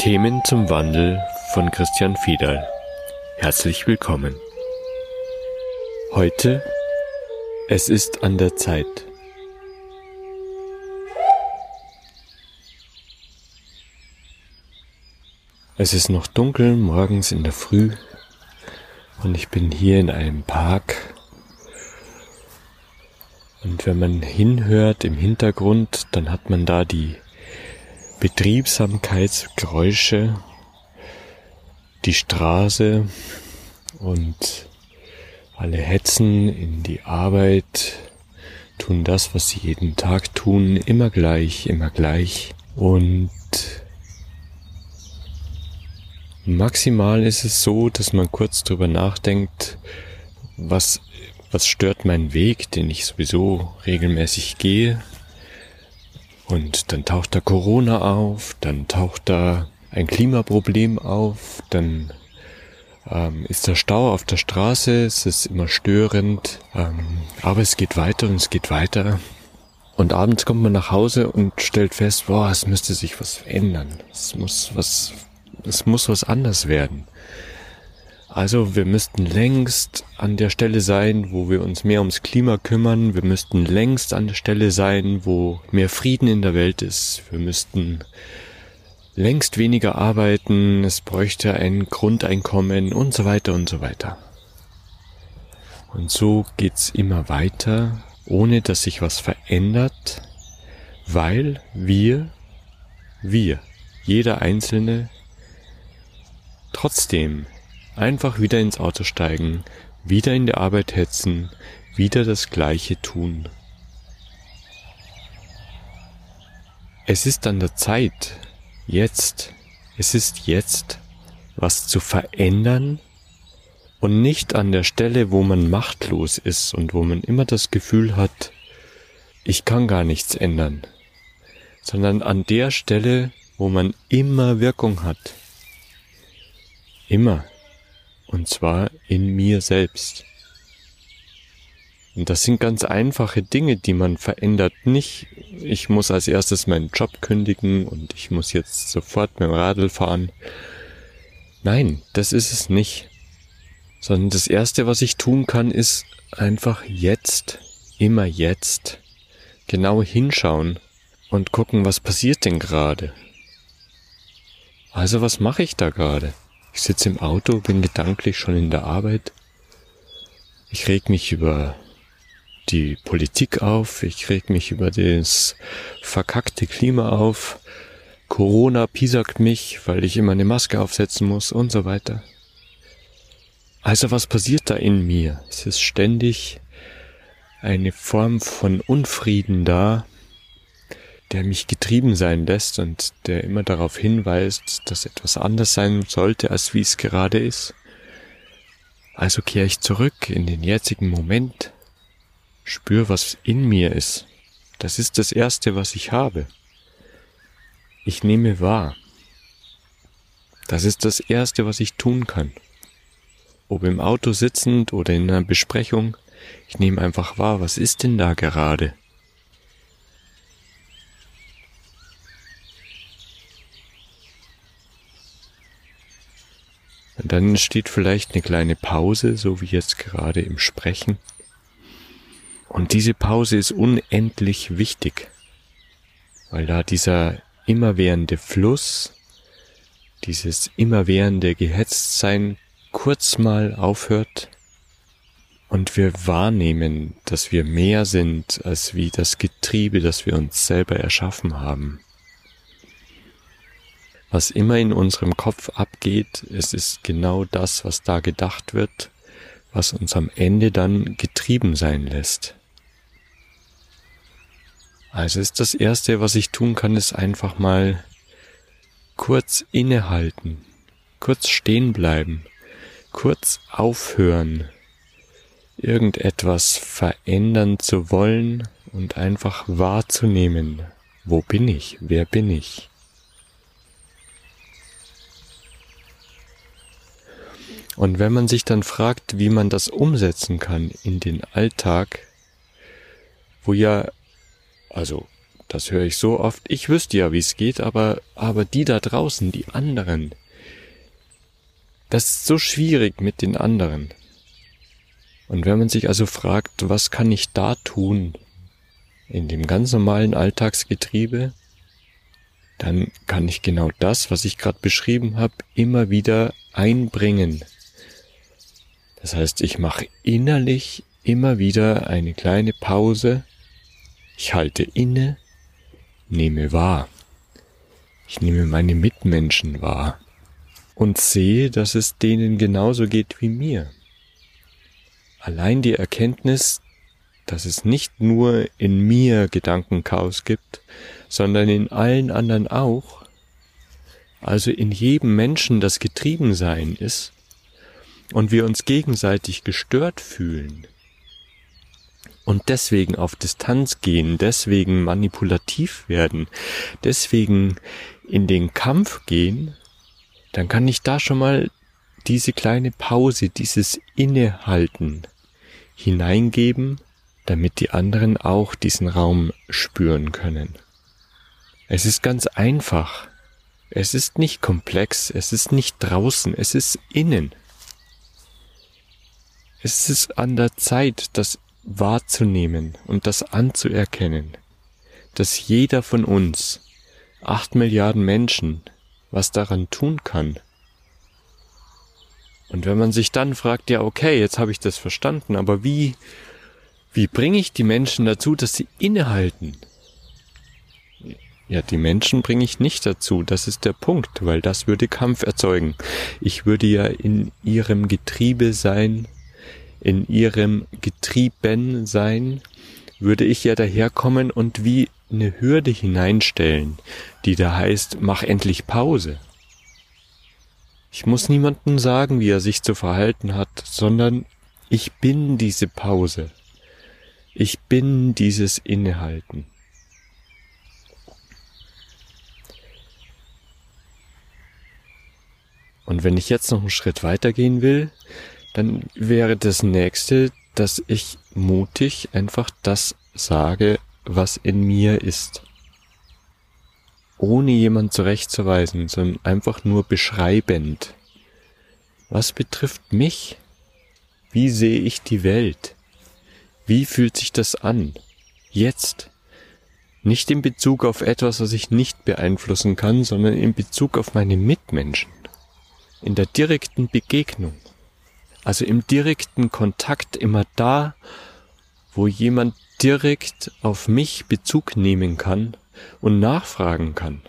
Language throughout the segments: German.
Themen zum Wandel von Christian Fiedal. Herzlich willkommen. Heute Es ist an der Zeit. Es ist noch dunkel morgens in der Früh und ich bin hier in einem Park. Und wenn man hinhört im Hintergrund, dann hat man da die Betriebsamkeitsgeräusche, die Straße und alle hetzen in die Arbeit, tun das, was sie jeden Tag tun, immer gleich, immer gleich. Und maximal ist es so, dass man kurz drüber nachdenkt, was, was stört meinen Weg, den ich sowieso regelmäßig gehe, und dann taucht da Corona auf, dann taucht da ein Klimaproblem auf, dann ähm, ist der Stau auf der Straße, es ist immer störend, ähm, aber es geht weiter und es geht weiter. Und abends kommt man nach Hause und stellt fest, boah, es müsste sich was verändern. Es muss was, es muss was anders werden. Also wir müssten längst an der Stelle sein, wo wir uns mehr ums Klima kümmern. Wir müssten längst an der Stelle sein, wo mehr Frieden in der Welt ist. Wir müssten längst weniger arbeiten. Es bräuchte ein Grundeinkommen und so weiter und so weiter. Und so geht's immer weiter, ohne dass sich was verändert, weil wir, wir, jeder Einzelne, trotzdem Einfach wieder ins Auto steigen, wieder in die Arbeit hetzen, wieder das Gleiche tun. Es ist an der Zeit, jetzt, es ist jetzt, was zu verändern und nicht an der Stelle, wo man machtlos ist und wo man immer das Gefühl hat, ich kann gar nichts ändern, sondern an der Stelle, wo man immer Wirkung hat. Immer. Und zwar in mir selbst. Und das sind ganz einfache Dinge, die man verändert. Nicht, ich muss als erstes meinen Job kündigen und ich muss jetzt sofort mit dem Radl fahren. Nein, das ist es nicht. Sondern das erste, was ich tun kann, ist einfach jetzt, immer jetzt, genau hinschauen und gucken, was passiert denn gerade. Also was mache ich da gerade? Ich sitze im Auto, bin gedanklich schon in der Arbeit. Ich reg mich über die Politik auf, ich reg mich über das verkackte Klima auf. Corona piesackt mich, weil ich immer eine Maske aufsetzen muss und so weiter. Also was passiert da in mir? Es ist ständig eine Form von Unfrieden da, der mich getrieben sein lässt und der immer darauf hinweist, dass etwas anders sein sollte, als wie es gerade ist. Also kehre ich zurück in den jetzigen Moment, spür, was in mir ist. Das ist das Erste, was ich habe. Ich nehme wahr. Das ist das Erste, was ich tun kann. Ob im Auto sitzend oder in einer Besprechung, ich nehme einfach wahr, was ist denn da gerade? Dann entsteht vielleicht eine kleine Pause, so wie jetzt gerade im Sprechen. Und diese Pause ist unendlich wichtig, weil da dieser immerwährende Fluss, dieses immerwährende Gehetztsein kurz mal aufhört und wir wahrnehmen, dass wir mehr sind als wie das Getriebe, das wir uns selber erschaffen haben was immer in unserem Kopf abgeht, es ist genau das, was da gedacht wird, was uns am Ende dann getrieben sein lässt. Also ist das Erste, was ich tun kann, ist einfach mal kurz innehalten, kurz stehen bleiben, kurz aufhören, irgendetwas verändern zu wollen und einfach wahrzunehmen, wo bin ich, wer bin ich. Und wenn man sich dann fragt, wie man das umsetzen kann in den Alltag, wo ja, also Das höre ich so oft. Ich wüsste ja, wie es geht, aber, aber die da draußen, die anderen, das ist so schwierig mit den anderen. Und wenn man sich also fragt, was kann ich da tun in dem ganz normalen Alltagsgetriebe, dann kann ich genau das, was ich gerade beschrieben habe, immer wieder einbringen. Das heißt, ich mache innerlich immer wieder eine kleine Pause, ich halte inne, nehme wahr. Ich nehme meine Mitmenschen wahr und sehe, dass es denen genauso geht wie mir. Allein die Erkenntnis, dass es nicht nur in mir Gedankenchaos gibt, sondern in allen anderen auch, also in jedem Menschen das Getriebensein ist und wir uns gegenseitig gestört fühlen und deswegen auf Distanz gehen, deswegen manipulativ werden, deswegen in den Kampf gehen, dann kann ich da schon mal diese kleine Pause, dieses Innehalten hineingeben, damit die anderen auch diesen Raum spüren können. Es ist ganz einfach. Es ist nicht komplex, es ist nicht draußen, es ist innen. Es ist an der Zeit, das wahrzunehmen und das anzuerkennen, dass jeder von uns, acht Milliarden Menschen, was daran tun kann. Und wenn man sich dann fragt, ja, okay, jetzt habe ich das verstanden, aber wie, wie bringe ich die Menschen dazu, dass sie innehalten? Ja, die Menschen bringe ich nicht dazu, das ist der Punkt, weil das würde Kampf erzeugen. Ich würde ja in ihrem Getriebe sein, in ihrem Getrieben sein, würde ich ja daherkommen und wie eine Hürde hineinstellen, die da heißt, mach endlich Pause. Ich muss niemandem sagen, wie er sich zu verhalten hat, sondern ich bin diese Pause. Ich bin dieses Innehalten. Und wenn ich jetzt noch einen Schritt weitergehen will, dann wäre das nächste, dass ich mutig einfach das sage, was in mir ist. Ohne jemand zurechtzuweisen, sondern einfach nur beschreibend. Was betrifft mich? Wie sehe ich die Welt? Wie fühlt sich das an? Jetzt. Nicht in Bezug auf etwas, was ich nicht beeinflussen kann, sondern in Bezug auf meine Mitmenschen. In der direkten Begegnung. Also im direkten Kontakt immer da, wo jemand direkt auf mich Bezug nehmen kann und nachfragen kann.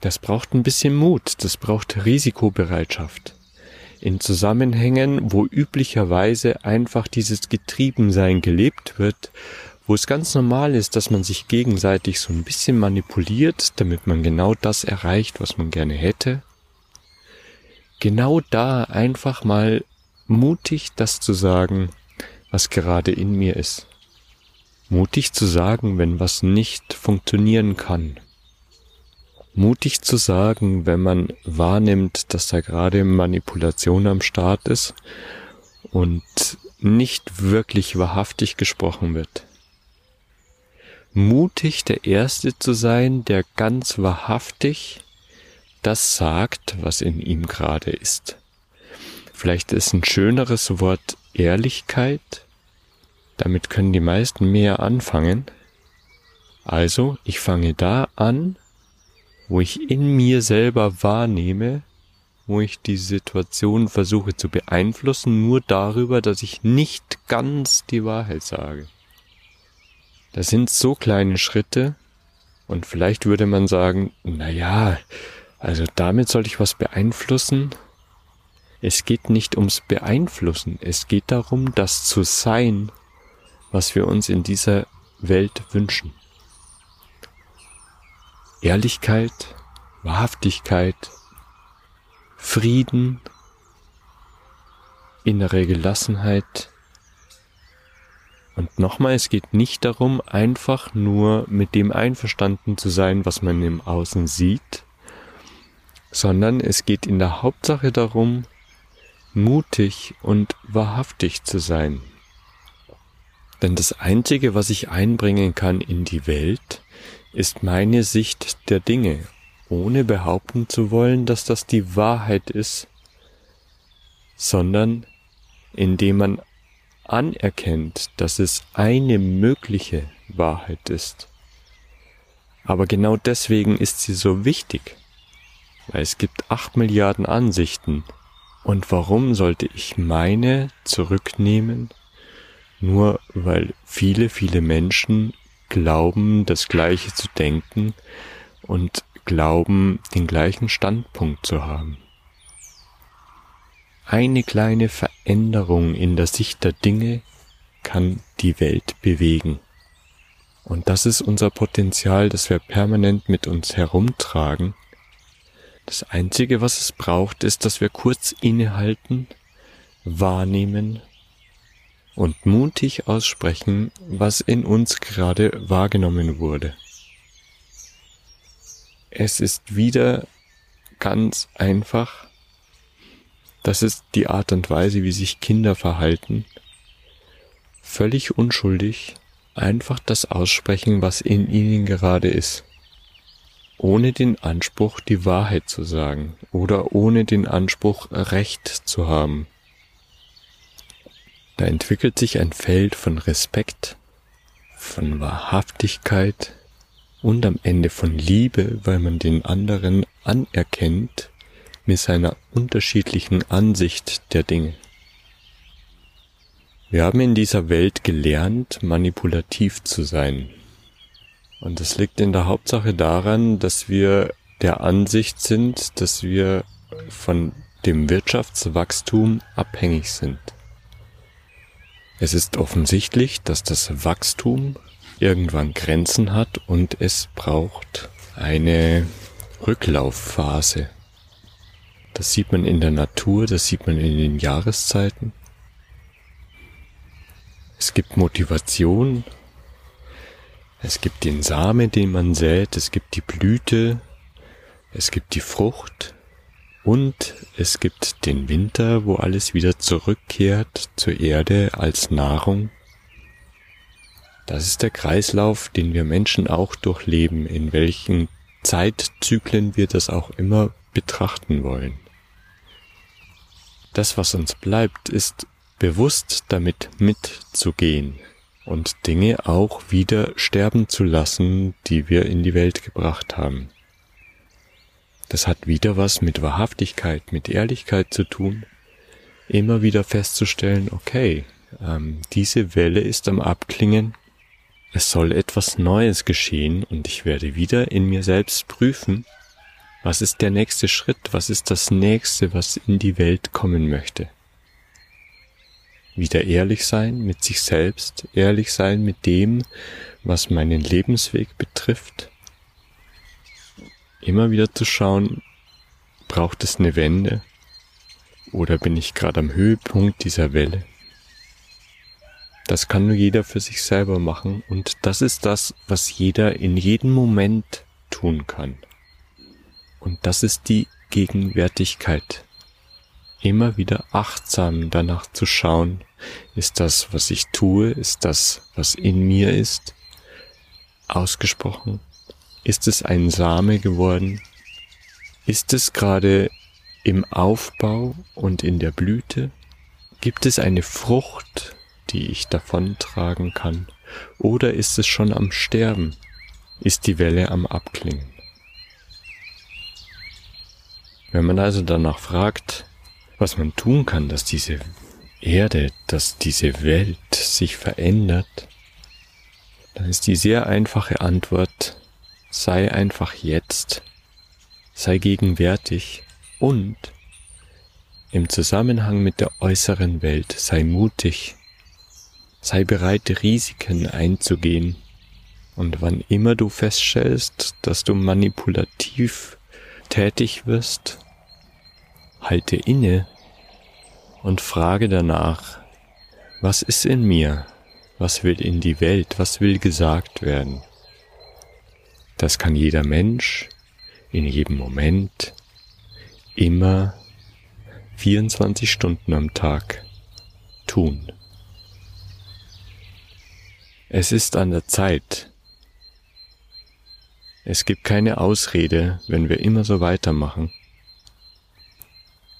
Das braucht ein bisschen Mut, das braucht Risikobereitschaft. In Zusammenhängen, wo üblicherweise einfach dieses Getriebensein gelebt wird, wo es ganz normal ist, dass man sich gegenseitig so ein bisschen manipuliert, damit man genau das erreicht, was man gerne hätte, genau da einfach mal mutig das zu sagen, was gerade in mir ist. Mutig zu sagen, wenn was nicht funktionieren kann. Mutig zu sagen, wenn man wahrnimmt, dass da gerade Manipulation am Start ist und nicht wirklich wahrhaftig gesprochen wird. Mutig der Erste zu sein, der ganz wahrhaftig das sagt, was in ihm gerade ist. Vielleicht ist ein schöneres Wort Ehrlichkeit. Damit können die meisten mehr anfangen. Also, ich fange da an, wo ich in mir selber wahrnehme, wo ich die Situation versuche zu beeinflussen, nur darüber, dass ich nicht ganz die Wahrheit sage. Das sind so kleine Schritte, und vielleicht würde man sagen, na ja, also damit soll ich was beeinflussen. Es geht nicht ums Beeinflussen, es geht darum, das zu sein, was wir uns in dieser Welt wünschen. Ehrlichkeit, Wahrhaftigkeit, Frieden, innere Gelassenheit. Und nochmal, es geht nicht darum, einfach nur mit dem einverstanden zu sein, was man im Außen sieht, sondern es geht in der Hauptsache darum, mutig und wahrhaftig zu sein. Denn das Einzige, was ich einbringen kann in die Welt, ist meine Sicht der Dinge, ohne behaupten zu wollen, dass das die Wahrheit ist, sondern indem man anerkennt, dass es eine mögliche Wahrheit ist. Aber genau deswegen ist sie so wichtig, es gibt acht Milliarden Ansichten. Und warum sollte ich meine zurücknehmen, nur weil viele, viele Menschen glauben, das Gleiche zu denken und glauben, den gleichen Standpunkt zu haben. Eine kleine Veränderung in der Sicht der Dinge kann die Welt bewegen. Und das ist unser Potenzial, das wir permanent mit uns herumtragen. Das Einzige, was es braucht, ist, dass wir kurz innehalten, wahrnehmen und mutig aussprechen, was in uns gerade wahrgenommen wurde. Es ist wieder ganz einfach. Das ist die Art und Weise, wie sich Kinder verhalten. Völlig unschuldig, einfach das aussprechen, was in ihnen gerade ist. Ohne den Anspruch, die Wahrheit zu sagen oder ohne den Anspruch, Recht zu haben. Da entwickelt sich ein Feld von Respekt, von Wahrhaftigkeit und am Ende von Liebe, weil man den anderen anerkennt mit seiner unterschiedlichen Ansicht der Dinge. Wir haben in dieser Welt gelernt, manipulativ zu sein. Und das liegt in der Hauptsache daran, dass wir der Ansicht sind, dass wir von dem Wirtschaftswachstum abhängig sind. Es ist offensichtlich, dass das Wachstum irgendwann Grenzen hat und es braucht eine Rücklaufphase. Das sieht man in der Natur, das sieht man in den Jahreszeiten. Es gibt Motivation, es gibt den Samen, den man sät, es gibt die Blüte, es gibt die Frucht und es gibt den Winter, wo alles wieder zurückkehrt zur Erde als Nahrung. Das ist der Kreislauf, den wir Menschen auch durchleben, in welchen Zeitzyklen wir das auch immer betrachten wollen. Das, was uns bleibt, ist bewusst damit mitzugehen und Dinge auch wieder sterben zu lassen, die wir in die Welt gebracht haben. Das hat wieder was mit Wahrhaftigkeit, mit Ehrlichkeit zu tun, immer wieder festzustellen, okay, ähm, diese Welle ist am Abklingen, es soll etwas Neues geschehen und ich werde wieder in mir selbst prüfen, was ist der nächste Schritt, was ist das nächste, was in die Welt kommen möchte wieder ehrlich sein mit sich selbst, ehrlich sein mit dem, was meinen Lebensweg betrifft. Immer wieder zu schauen, braucht es eine Wende oder bin ich gerade am Höhepunkt dieser Welle? Das kann nur jeder für sich selber machen und das ist das, was jeder in jedem Moment tun kann. Und das ist die Gegenwärtigkeit immer wieder achtsam danach zu schauen, ist das, was ich tue, ist das, was in mir ist, ausgesprochen? Ist es ein Same geworden? Ist es gerade im Aufbau und in der Blüte? Gibt es eine Frucht, die ich davontragen kann? Oder ist es schon am Sterben? Ist die Welle am Abklingen? Wenn man also danach fragt, was man tun kann, dass diese Erde, dass diese Welt sich verändert, dann ist die sehr einfache Antwort, sei einfach jetzt, sei gegenwärtig und im Zusammenhang mit der äußeren Welt sei mutig, sei bereit, Risiken einzugehen. Und wann immer du feststellst, dass du manipulativ tätig wirst, halte inne und frage danach, was ist in mir? Was will in die Welt? Was will gesagt werden? Das kann jeder Mensch in jedem Moment, immer 24 Stunden am Tag tun. Es ist an der Zeit. Es gibt keine Ausrede, wenn wir immer so weitermachen.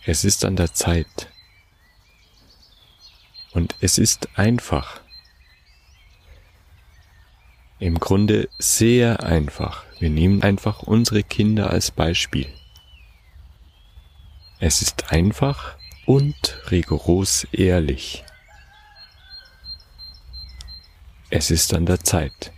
Es ist an der Zeit. Und es ist einfach. Im Grunde sehr einfach. Wir nehmen einfach unsere Kinder als Beispiel. Es ist einfach und rigoros ehrlich. Es ist an der Zeit.